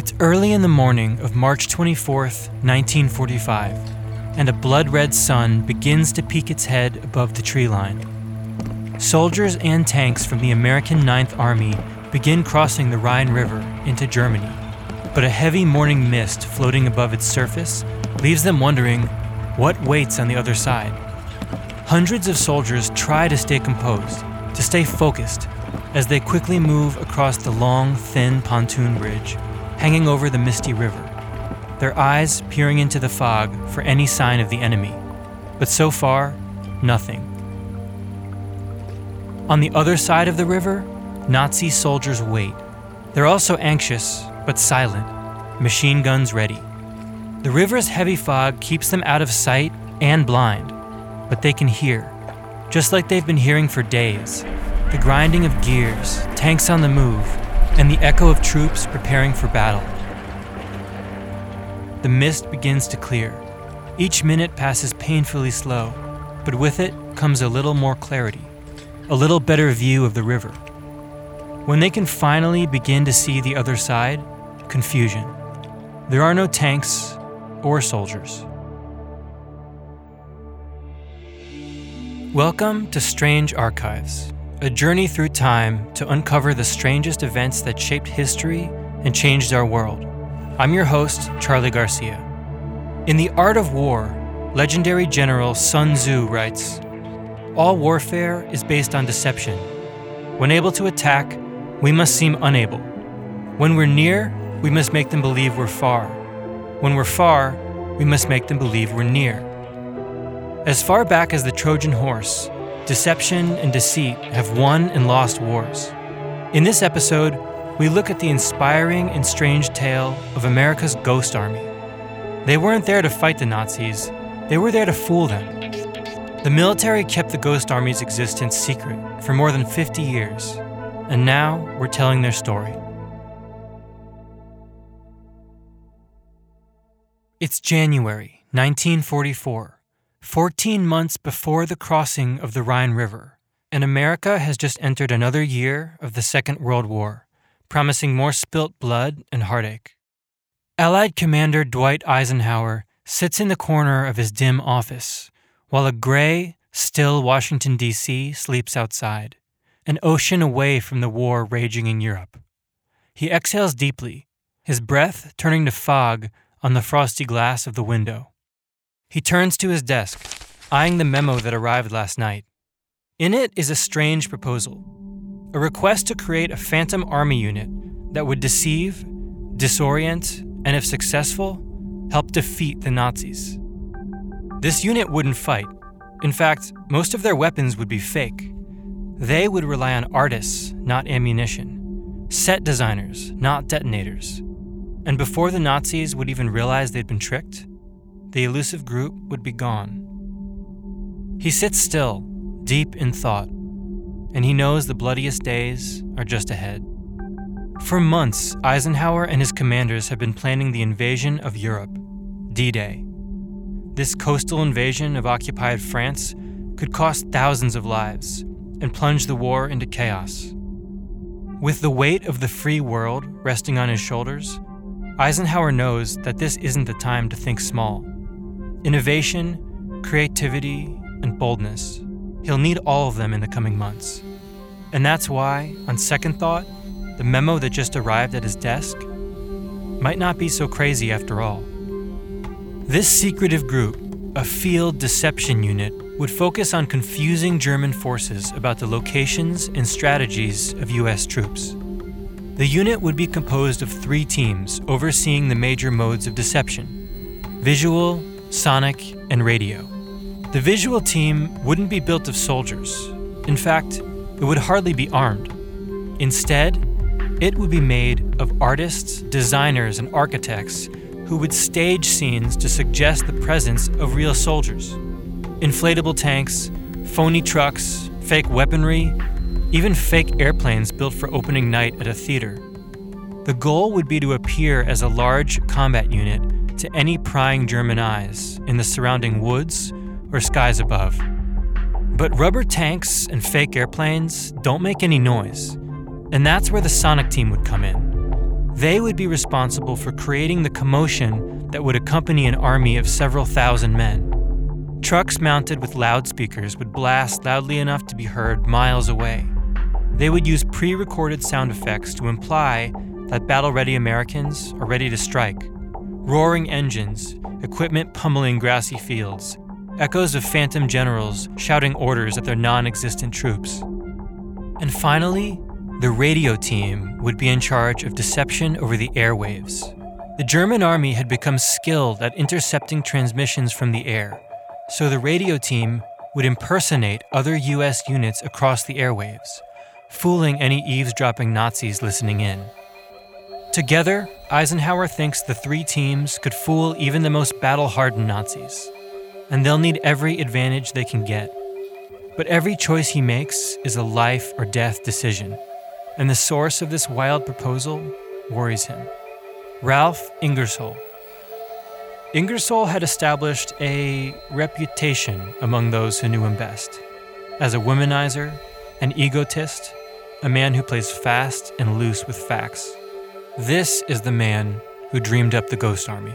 It's early in the morning of March 24th, 1945, and a blood red sun begins to peek its head above the tree line. Soldiers and tanks from the American Ninth Army begin crossing the Rhine River into Germany, but a heavy morning mist floating above its surface leaves them wondering what waits on the other side. Hundreds of soldiers try to stay composed, to stay focused, as they quickly move across the long, thin pontoon bridge hanging over the misty river, their eyes peering into the fog for any sign of the enemy. But so far, nothing. On the other side of the river, Nazi soldiers wait. They're also anxious, but silent, machine guns ready. The river's heavy fog keeps them out of sight and blind, but they can hear, just like they've been hearing for days, the grinding of gears, tanks on the move, and the echo of troops preparing for battle. The mist begins to clear. Each minute passes painfully slow, but with it comes a little more clarity, a little better view of the river. When they can finally begin to see the other side, confusion. There are no tanks or soldiers. Welcome to Strange Archives a journey through time to uncover the strangest events that shaped history and changed our world. I'm your host, Charlie Garcia. In The Art of War, legendary general Sun Tzu writes All warfare is based on deception. When able to attack, we must seem unable. When we're near, we must make them believe we're far. When we're far, we must make them believe we're near. As far back as the Trojan horse, deception and deceit have won and lost wars. In this episode, we look at the inspiring and strange tale of America's Ghost Army. They weren't there to fight the Nazis, they were there to fool them. The military kept the Ghost Army's existence secret for more than 50 years, and now we're telling their story. It's January 1944. 14 months before the crossing of the Rhine River, and America has just entered another year of the Second World War, promising more spilt blood and heartache. Allied Commander Dwight Eisenhower sits in the corner of his dim office, while a gray, still Washington, D.C. sleeps outside, an ocean away from the war raging in Europe. He exhales deeply, his breath turning to fog on the frosty glass of the window. He turns to his desk, eyeing the memo that arrived last night. In it is a strange proposal a request to create a phantom army unit that would deceive, disorient, and if successful, help defeat the Nazis. This unit wouldn't fight. In fact, most of their weapons would be fake. They would rely on artists, not ammunition, set designers, not detonators. And before the Nazis would even realize they'd been tricked, the elusive group would be gone. He sits still, deep in thought, and he knows the bloodiest days are just ahead. For months, Eisenhower and his commanders have been planning the invasion of Europe, D Day. This coastal invasion of occupied France could cost thousands of lives and plunge the war into chaos. With the weight of the free world resting on his shoulders, Eisenhower knows that this isn't the time to think small. Innovation, creativity, and boldness. He'll need all of them in the coming months. And that's why, on second thought, the memo that just arrived at his desk might not be so crazy after all. This secretive group, a field deception unit, would focus on confusing German forces about the locations and strategies of U.S. troops. The unit would be composed of three teams overseeing the major modes of deception visual, sonic, and radio. The visual team wouldn't be built of soldiers. In fact, it would hardly be armed. Instead, it would be made of artists, designers, and architects who would stage scenes to suggest the presence of real soldiers. Inflatable tanks, phony trucks, fake weaponry, even fake airplanes built for opening night at a theater. The goal would be to appear as a large combat unit to any prying German eyes in the surrounding woods or skies above. But rubber tanks and fake airplanes don't make any noise, and that's where the Sonic team would come in. They would be responsible for creating the commotion that would accompany an army of several thousand men. Trucks mounted with loudspeakers would blast loudly enough to be heard miles away. They would use pre recorded sound effects to imply that battle ready Americans are ready to strike. Roaring engines, equipment pummeling grassy fields, echoes of phantom generals shouting orders at their non existent troops. And finally, the radio team would be in charge of deception over the airwaves. The German army had become skilled at intercepting transmissions from the air, so the radio team would impersonate other US units across the airwaves, fooling any eavesdropping Nazis listening in. Together, Eisenhower thinks the three teams could fool even the most battle hardened Nazis, and they'll need every advantage they can get. But every choice he makes is a life or death decision and the source of this wild proposal worries him. Ralph Ingersoll. Ingersoll had established a reputation among those who knew him best as a womanizer, an egotist, a man who plays fast and loose with facts. This is the man who dreamed up the Ghost Army.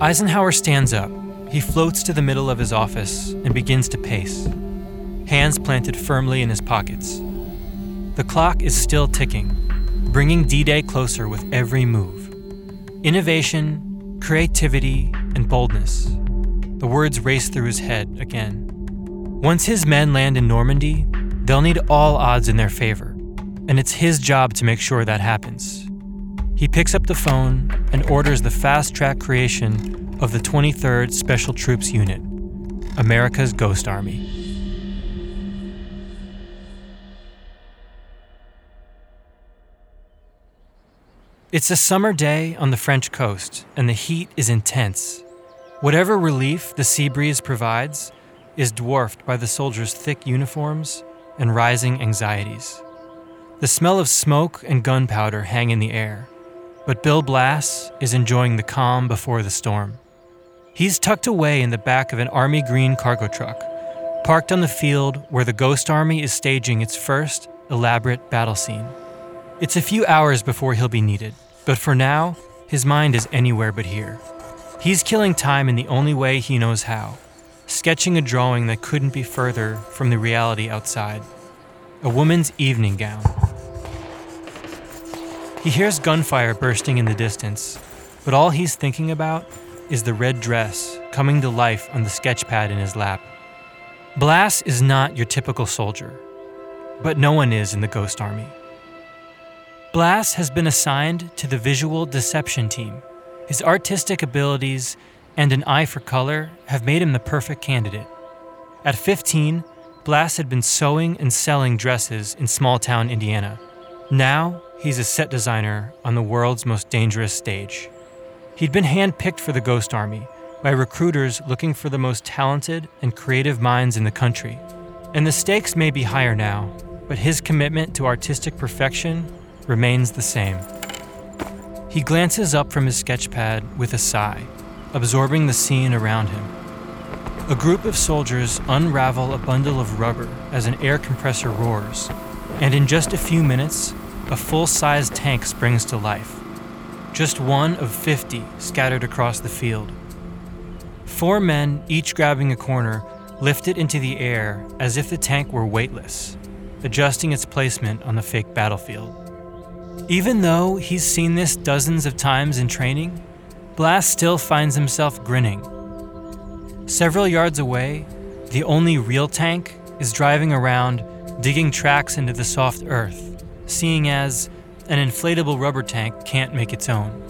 Eisenhower stands up. He floats to the middle of his office and begins to pace, hands planted firmly in his pockets. The clock is still ticking, bringing D Day closer with every move. Innovation, creativity, and boldness. The words race through his head again. Once his men land in Normandy, they'll need all odds in their favor, and it's his job to make sure that happens. He picks up the phone and orders the fast track creation of the 23rd Special Troops Unit, America's Ghost Army. It's a summer day on the French coast, and the heat is intense. Whatever relief the sea breeze provides is dwarfed by the soldiers' thick uniforms and rising anxieties. The smell of smoke and gunpowder hang in the air, but Bill Blass is enjoying the calm before the storm. He's tucked away in the back of an Army Green cargo truck, parked on the field where the Ghost Army is staging its first elaborate battle scene. It's a few hours before he'll be needed. But for now, his mind is anywhere but here. He's killing time in the only way he knows how, sketching a drawing that couldn't be further from the reality outside a woman's evening gown. He hears gunfire bursting in the distance, but all he's thinking about is the red dress coming to life on the sketch pad in his lap. Blass is not your typical soldier, but no one is in the Ghost Army. Blass has been assigned to the visual deception team. His artistic abilities and an eye for color have made him the perfect candidate. At 15, Blass had been sewing and selling dresses in small town Indiana. Now, he's a set designer on the world's most dangerous stage. He'd been handpicked for the Ghost Army by recruiters looking for the most talented and creative minds in the country. And the stakes may be higher now, but his commitment to artistic perfection remains the same. He glances up from his sketchpad with a sigh, absorbing the scene around him. A group of soldiers unravel a bundle of rubber as an air compressor roars, and in just a few minutes, a full sized tank springs to life. Just one of 50 scattered across the field. Four men, each grabbing a corner, lift it into the air as if the tank were weightless, adjusting its placement on the fake battlefield. Even though he's seen this dozens of times in training, Blass still finds himself grinning. Several yards away, the only real tank is driving around, digging tracks into the soft earth, seeing as an inflatable rubber tank can't make its own.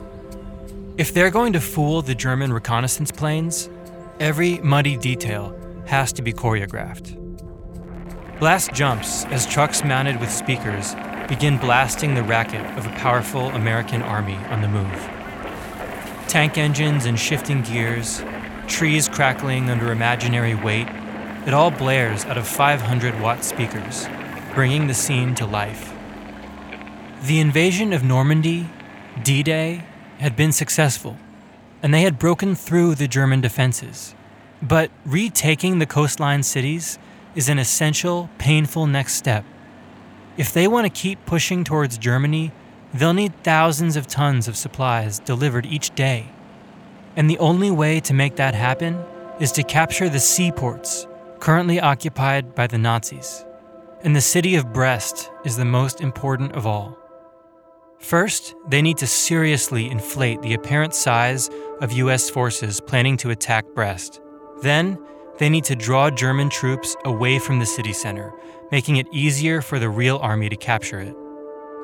If they're going to fool the German reconnaissance planes, every muddy detail has to be choreographed. Blass jumps as trucks mounted with speakers begin blasting the racket of a powerful American army on the move. Tank engines and shifting gears, trees crackling under imaginary weight, it all blares out of 500 watt speakers, bringing the scene to life. The invasion of Normandy, D Day, had been successful, and they had broken through the German defenses. But retaking the coastline cities is an essential, painful next step if they want to keep pushing towards Germany, They'll need thousands of tons of supplies delivered each day. And the only way to make that happen is to capture the seaports currently occupied by the Nazis. And the city of Brest is the most important of all. First, they need to seriously inflate the apparent size of US forces planning to attack Brest. Then, they need to draw German troops away from the city center, making it easier for the real army to capture it.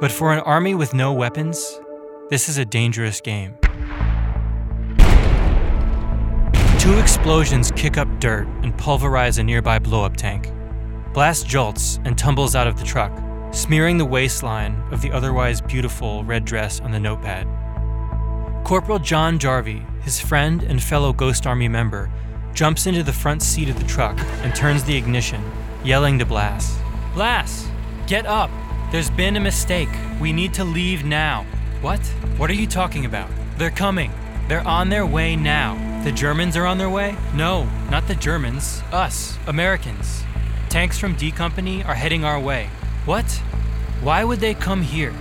But for an army with no weapons, this is a dangerous game. Two explosions kick up dirt and pulverize a nearby blow up tank. Blass jolts and tumbles out of the truck, smearing the waistline of the otherwise beautiful red dress on the notepad. Corporal John Jarvie, his friend and fellow Ghost Army member, jumps into the front seat of the truck and turns the ignition, yelling to Blass Blass, get up! There's been a mistake. We need to leave now. What? What are you talking about? They're coming. They're on their way now. The Germans are on their way? No, not the Germans. Us, Americans. Tanks from D Company are heading our way. What? Why would they come here?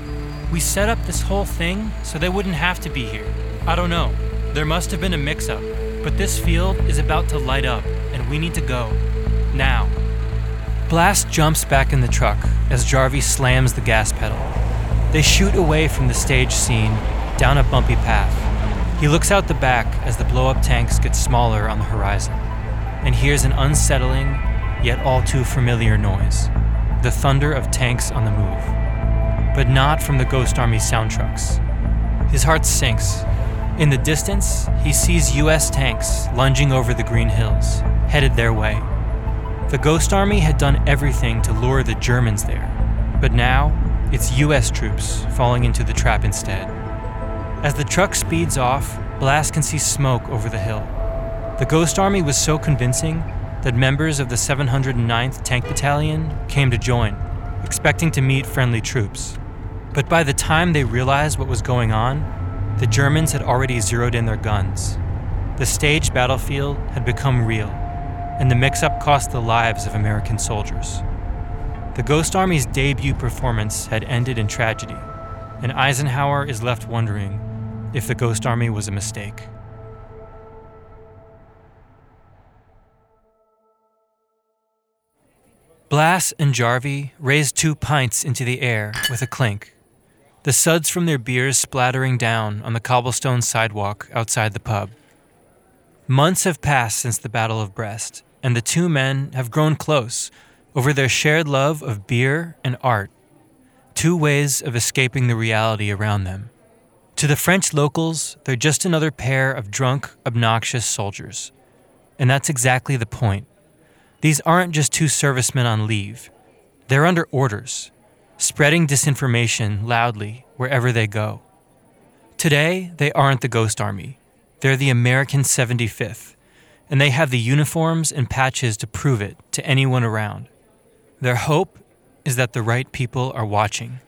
We set up this whole thing so they wouldn't have to be here. I don't know. There must have been a mix up. But this field is about to light up, and we need to go. Now. Blass jumps back in the truck as Jarvie slams the gas pedal. They shoot away from the stage scene down a bumpy path. He looks out the back as the blow up tanks get smaller on the horizon and hears an unsettling, yet all too familiar noise the thunder of tanks on the move. But not from the Ghost Army sound trucks. His heart sinks in the distance, he sees U.S. tanks lunging over the green hills, headed their way. The Ghost Army had done everything to lure the Germans there, but now it's U.S. troops falling into the trap instead. As the truck speeds off, Blass can see smoke over the hill. The Ghost Army was so convincing that members of the 709th Tank Battalion came to join, expecting to meet friendly troops. But by the time they realized what was going on, the Germans had already zeroed in their guns. The staged battlefield had become real, and the mix up cost the lives of American soldiers. The Ghost Army's debut performance had ended in tragedy, and Eisenhower is left wondering if the Ghost Army was a mistake. Blass and Jarvie raised two pints into the air with a clink the suds from their beers splattering down on the cobblestone sidewalk outside the pub. Months have passed since the Battle of Brest, and the two men have grown close over their shared love of beer and art, two ways of escaping the reality around them. To the French locals, they're just another pair of drunk, obnoxious soldiers. And that's exactly the point. These aren't just two servicemen on leave, they're under orders spreading disinformation loudly wherever they go. Today, they aren't the Ghost Army. They're the American 75th, and they have the uniforms and patches to prove it to anyone around. Their hope is that the right people are watching.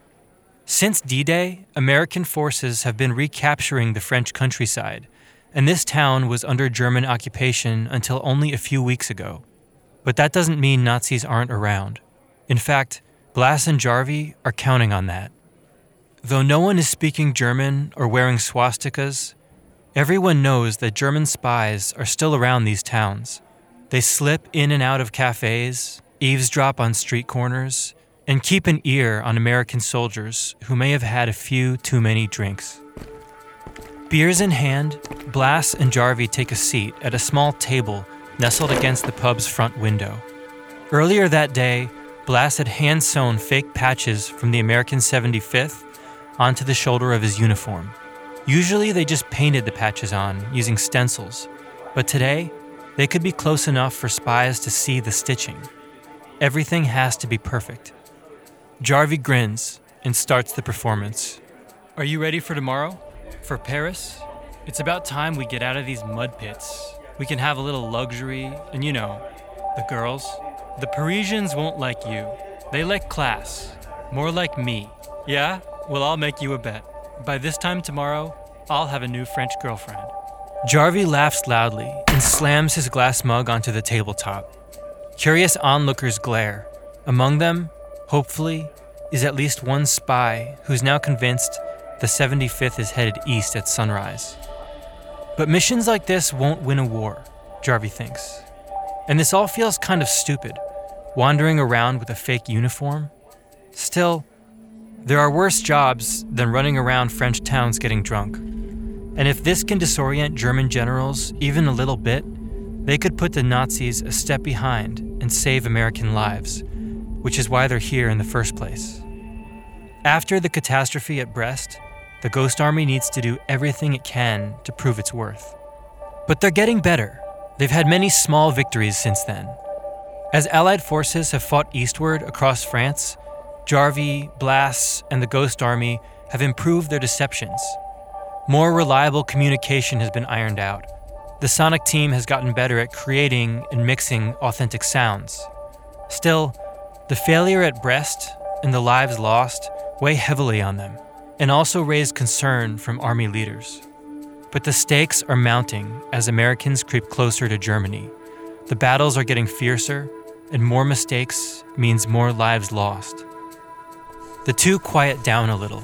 Since D Day, American forces have been recapturing the French countryside, and this town was under German occupation until only a few weeks ago. But that doesn't mean Nazis aren't around. In fact, Blass and Jarvie are counting on that. Though no one is speaking German or wearing swastikas, everyone knows that German spies are still around these towns. They slip in and out of cafes, eavesdrop on street corners, and keep an ear on American soldiers who may have had a few too many drinks. Beers in hand, Blass and Jarvie take a seat at a small table nestled against the pub's front window. Earlier that day, Blass had hand sewn fake patches from the American 75th onto the shoulder of his uniform. Usually they just painted the patches on using stencils, but today they could be close enough for spies to see the stitching. Everything has to be perfect. Jarvie grins and starts the performance. Are you ready for tomorrow? For Paris? It's about time we get out of these mud pits. We can have a little luxury, and you know, the girls. The Parisians won't like you. They like class. More like me. Yeah? Well, I'll make you a bet. By this time tomorrow, I'll have a new French girlfriend. Jarvie laughs loudly and slams his glass mug onto the tabletop. Curious onlookers glare. Among them, hopefully, is at least one spy who's now convinced the 75th is headed east at sunrise. But missions like this won't win a war, Jarvie thinks. And this all feels kind of stupid, wandering around with a fake uniform. Still, there are worse jobs than running around French towns getting drunk. And if this can disorient German generals even a little bit, they could put the Nazis a step behind and save American lives, which is why they're here in the first place. After the catastrophe at Brest, the Ghost Army needs to do everything it can to prove its worth. But they're getting better. They've had many small victories since then. As Allied forces have fought eastward across France, Jarvie, Blass, and the Ghost Army have improved their deceptions. More reliable communication has been ironed out. The Sonic team has gotten better at creating and mixing authentic sounds. Still, the failure at Brest and the lives lost weigh heavily on them and also raise concern from Army leaders. But the stakes are mounting as Americans creep closer to Germany. The battles are getting fiercer, and more mistakes means more lives lost. The two quiet down a little.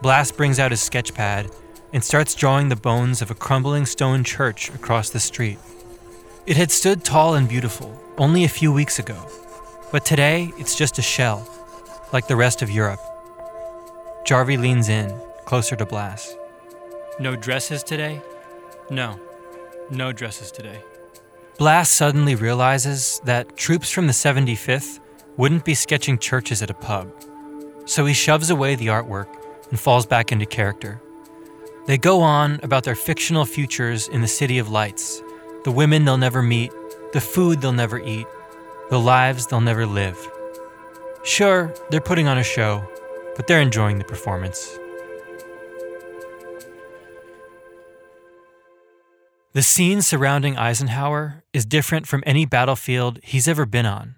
Blass brings out his sketch pad and starts drawing the bones of a crumbling stone church across the street. It had stood tall and beautiful only a few weeks ago, but today it's just a shell, like the rest of Europe. Jarvie leans in, closer to Blass. No dresses today? No, no dresses today. Blass suddenly realizes that troops from the 75th wouldn't be sketching churches at a pub. So he shoves away the artwork and falls back into character. They go on about their fictional futures in the City of Lights, the women they'll never meet, the food they'll never eat, the lives they'll never live. Sure, they're putting on a show, but they're enjoying the performance. The scene surrounding Eisenhower is different from any battlefield he's ever been on.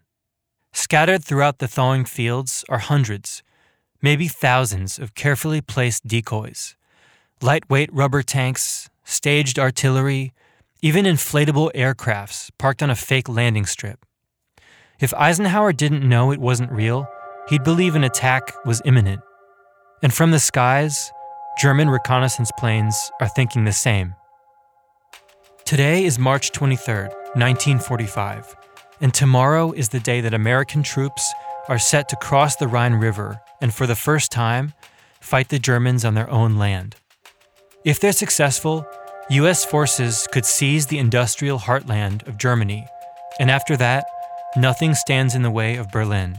Scattered throughout the thawing fields are hundreds, maybe thousands of carefully placed decoys lightweight rubber tanks, staged artillery, even inflatable aircrafts parked on a fake landing strip. If Eisenhower didn't know it wasn't real, He'd believe an attack was imminent. And from the skies, German reconnaissance planes are thinking the same. Today is March 23, 1945, and tomorrow is the day that American troops are set to cross the Rhine River and, for the first time, fight the Germans on their own land. If they're successful, U.S. forces could seize the industrial heartland of Germany, and after that, nothing stands in the way of Berlin.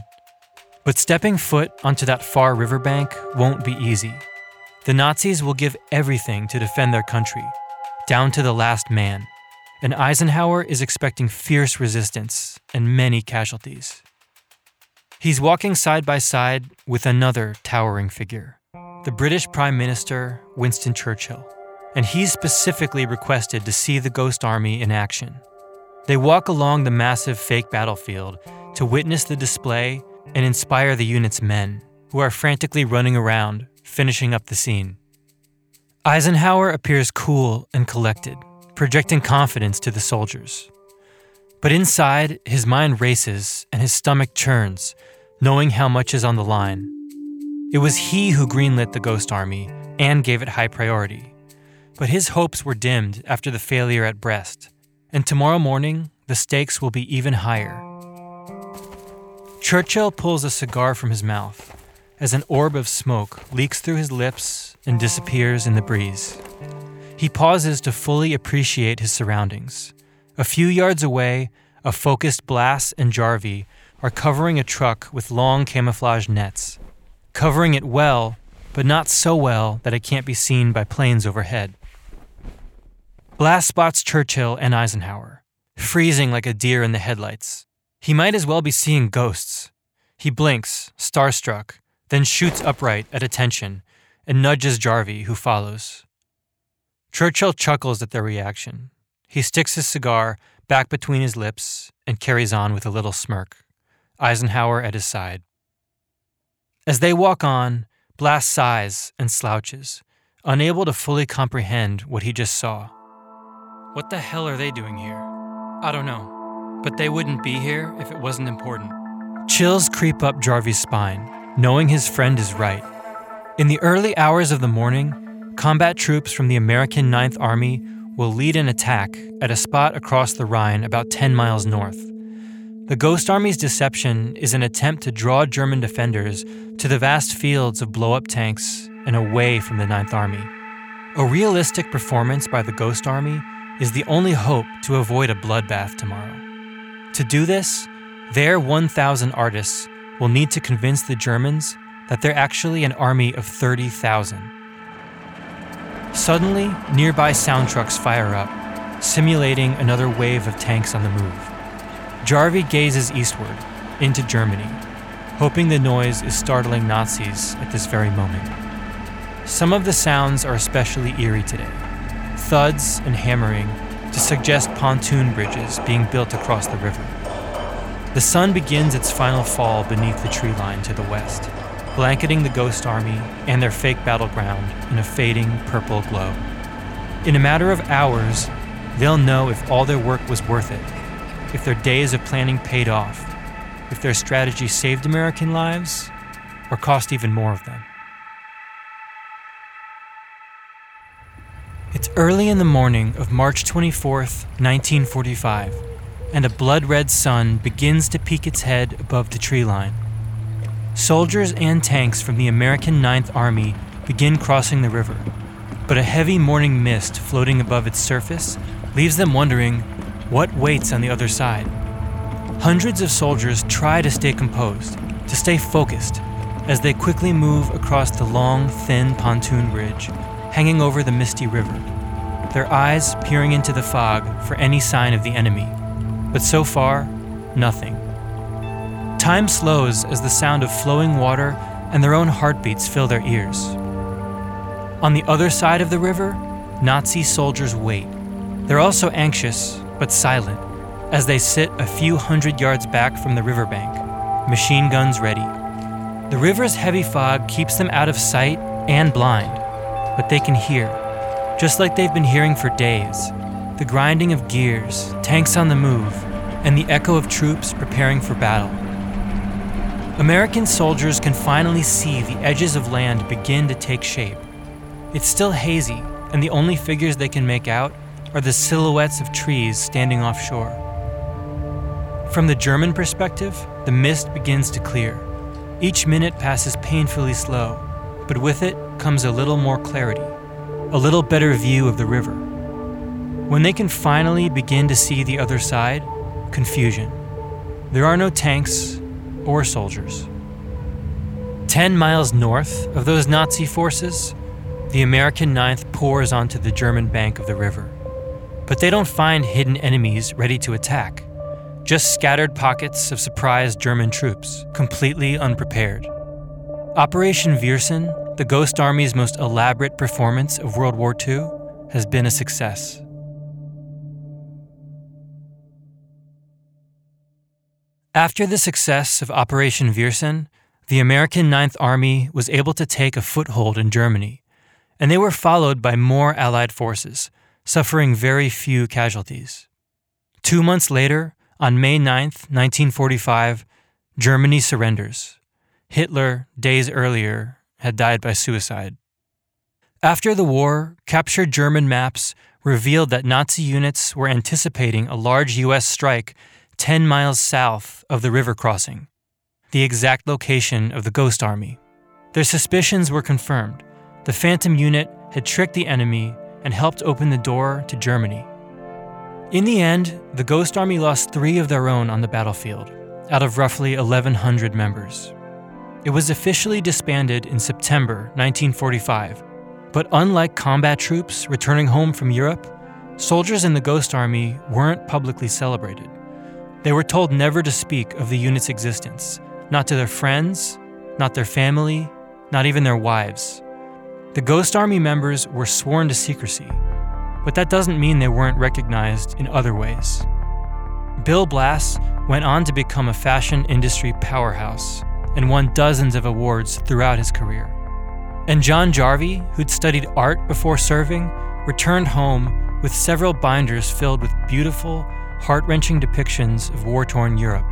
But stepping foot onto that far riverbank won't be easy. The Nazis will give everything to defend their country, down to the last man. And Eisenhower is expecting fierce resistance and many casualties. He's walking side by side with another towering figure, the British Prime Minister, Winston Churchill. And he's specifically requested to see the Ghost Army in action. They walk along the massive fake battlefield to witness the display and inspire the unit's men, who are frantically running around, finishing up the scene. Eisenhower appears cool and collected, projecting confidence to the soldiers. But inside, his mind races and his stomach churns, knowing how much is on the line. It was he who greenlit the Ghost Army and gave it high priority. But his hopes were dimmed after the failure at Brest, and tomorrow morning, the stakes will be even higher. Churchill pulls a cigar from his mouth as an orb of smoke leaks through his lips and disappears in the breeze. He pauses to fully appreciate his surroundings. A few yards away, a focused Blass and Jarvie are covering a truck with long camouflage nets, covering it well, but not so well that it can't be seen by planes overhead. Blass spots Churchill and Eisenhower, freezing like a deer in the headlights. He might as well be seeing ghosts. He blinks, starstruck, then shoots upright at attention and nudges Jarvie, who follows. Churchill chuckles at their reaction. He sticks his cigar back between his lips and carries on with a little smirk, Eisenhower at his side. As they walk on, Blass sighs and slouches, unable to fully comprehend what he just saw. What the hell are they doing here? I don't know but they wouldn't be here if it wasn't important. Chills creep up Jarvie's spine, knowing his friend is right. In the early hours of the morning, combat troops from the American Ninth Army will lead an attack at a spot across the Rhine about 10 miles north. The Ghost Army's deception is an attempt to draw German defenders to the vast fields of blow up tanks and away from the Ninth Army. A realistic performance by the Ghost Army is the only hope to avoid a bloodbath tomorrow. To do this, their 1,000 artists will need to convince the Germans that they're actually an army of 30,000. Suddenly, nearby sound trucks fire up, simulating another wave of tanks on the move. Jarvie gazes eastward, into Germany, hoping the noise is startling Nazis at this very moment. Some of the sounds are especially eerie today thuds and hammering to suggest pontoon bridges being built across the river. The sun begins its final fall beneath the tree line to the west blanketing the Ghost Army and their fake battleground in a fading purple glow. In a matter of hours, they'll know if all their work was worth it, if their days of planning paid off, if their strategy saved American lives, or cost even more of them. Early in the morning of March 24th, 1945, and a blood red sun begins to peek its head above the tree line. Soldiers and tanks from the American Ninth Army begin crossing the river, but a heavy morning mist floating above its surface leaves them wondering what waits on the other side. Hundreds of soldiers try to stay composed, to stay focused, as they quickly move across the long, thin pontoon bridge hanging over the misty river, their eyes peering into the fog for any sign of the enemy. But so far, nothing. Time slows as the sound of flowing water and their own heartbeats fill their ears. On the other side of the river, Nazi soldiers wait. They're also anxious, but silent, as they sit a few hundred yards back from the riverbank, machine guns ready. The river's heavy fog keeps them out of sight and blind, but they can hear, just like they've been hearing for days, the grinding of gears, tanks on the move, and the echo of troops preparing for battle. American soldiers can finally see the edges of land begin to take shape. It's still hazy, and the only figures they can make out are the silhouettes of trees standing offshore. From the German perspective, the mist begins to clear. Each minute passes painfully slow, but with it comes a little more clarity, a little better view of the river. When they can finally begin to see the other side, confusion. There are no tanks, or soldiers. Ten miles north of those Nazi forces, the American Ninth pours onto the German bank of the river. But they don't find hidden enemies ready to attack, just scattered pockets of surprised German troops, completely unprepared. Operation Viersen, the Ghost Army's most elaborate performance of World War II, has been a success. After the success of Operation Viersen, the American Ninth Army was able to take a foothold in Germany, and they were followed by more Allied forces, suffering very few casualties. Two months later, on May 9, 1945, Germany surrenders. Hitler, days earlier, had died by suicide. After the war, captured German maps revealed that Nazi units were anticipating a large U.S. strike 10 miles south of the river crossing, the exact location of the Ghost Army. Their suspicions were confirmed. The Phantom unit had tricked the enemy and helped open the door to Germany. In the end, the Ghost Army lost three of their own on the battlefield, out of roughly 1,100 members. It was officially disbanded in September 1945, but unlike combat troops returning home from Europe, soldiers in the Ghost Army weren't publicly celebrated. They were told never to speak of the unit's existence, not to their friends, not their family, not even their wives. The Ghost Army members were sworn to secrecy, but that doesn't mean they weren't recognized in other ways. Bill Blass went on to become a fashion industry powerhouse and won dozens of awards throughout his career. And John Jarvie, who'd studied art before serving, returned home with several binders filled with beautiful, heart wrenching depictions of war torn Europe.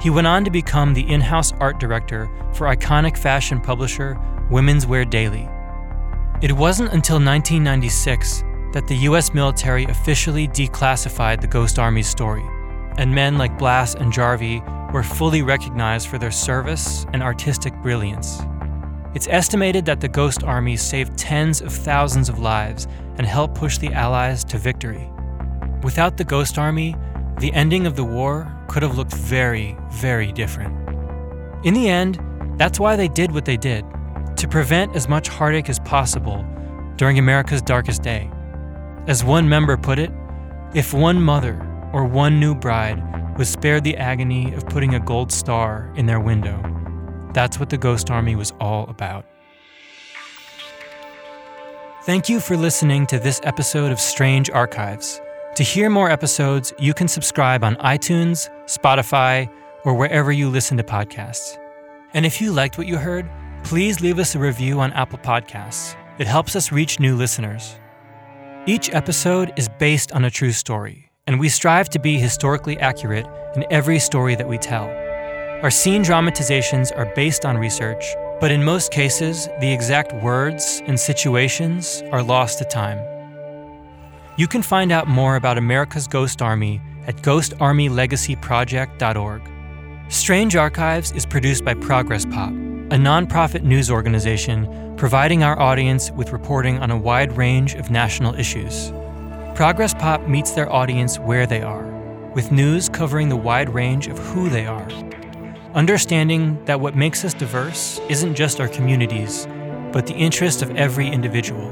He went on to become the in house art director for iconic fashion publisher Women's Wear Daily. It wasn't until 1996 that the US military officially declassified the Ghost Army's story, and men like Blass and Jarvie were fully recognized for their service and artistic brilliance. It's estimated that the Ghost Army saved tens of thousands of lives and helped push the Allies to victory. Without the Ghost Army, the ending of the war could have looked very, very different. In the end, that's why they did what they did to prevent as much heartache as possible during America's darkest day. As one member put it, if one mother or one new bride was spared the agony of putting a gold star in their window, that's what the Ghost Army was all about. Thank you for listening to this episode of Strange Archives. To hear more episodes, you can subscribe on iTunes, Spotify, or wherever you listen to podcasts. And if you liked what you heard, please leave us a review on Apple Podcasts. It helps us reach new listeners. Each episode is based on a true story, and we strive to be historically accurate in every story that we tell. Our scene dramatizations are based on research, but in most cases, the exact words and situations are lost to time. You can find out more about America's Ghost Army at ghostarmylegacyproject.org. Strange Archives is produced by Progress Pop, a nonprofit news organization providing our audience with reporting on a wide range of national issues. Progress Pop meets their audience where they are, with news covering the wide range of who they are Understanding that what makes us diverse isn't just our communities, but the interest of every individual.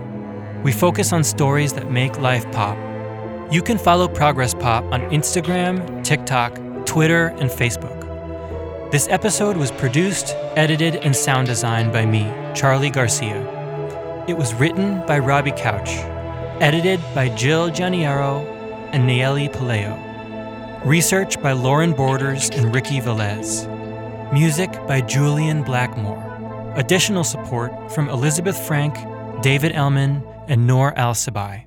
We focus on stories that make life pop. You can follow Progress Pop on Instagram, TikTok, Twitter, and Facebook. This episode was produced, edited, and sound designed by me, Charlie Garcia. It was written by Robbie Couch, edited by Jill Gianniero and Nayeli Paleo. Research by Lauren Borders and Ricky Velez. Music by Julian Blackmore. Additional support from Elizabeth Frank, David Elman, and Noor Al Sabai.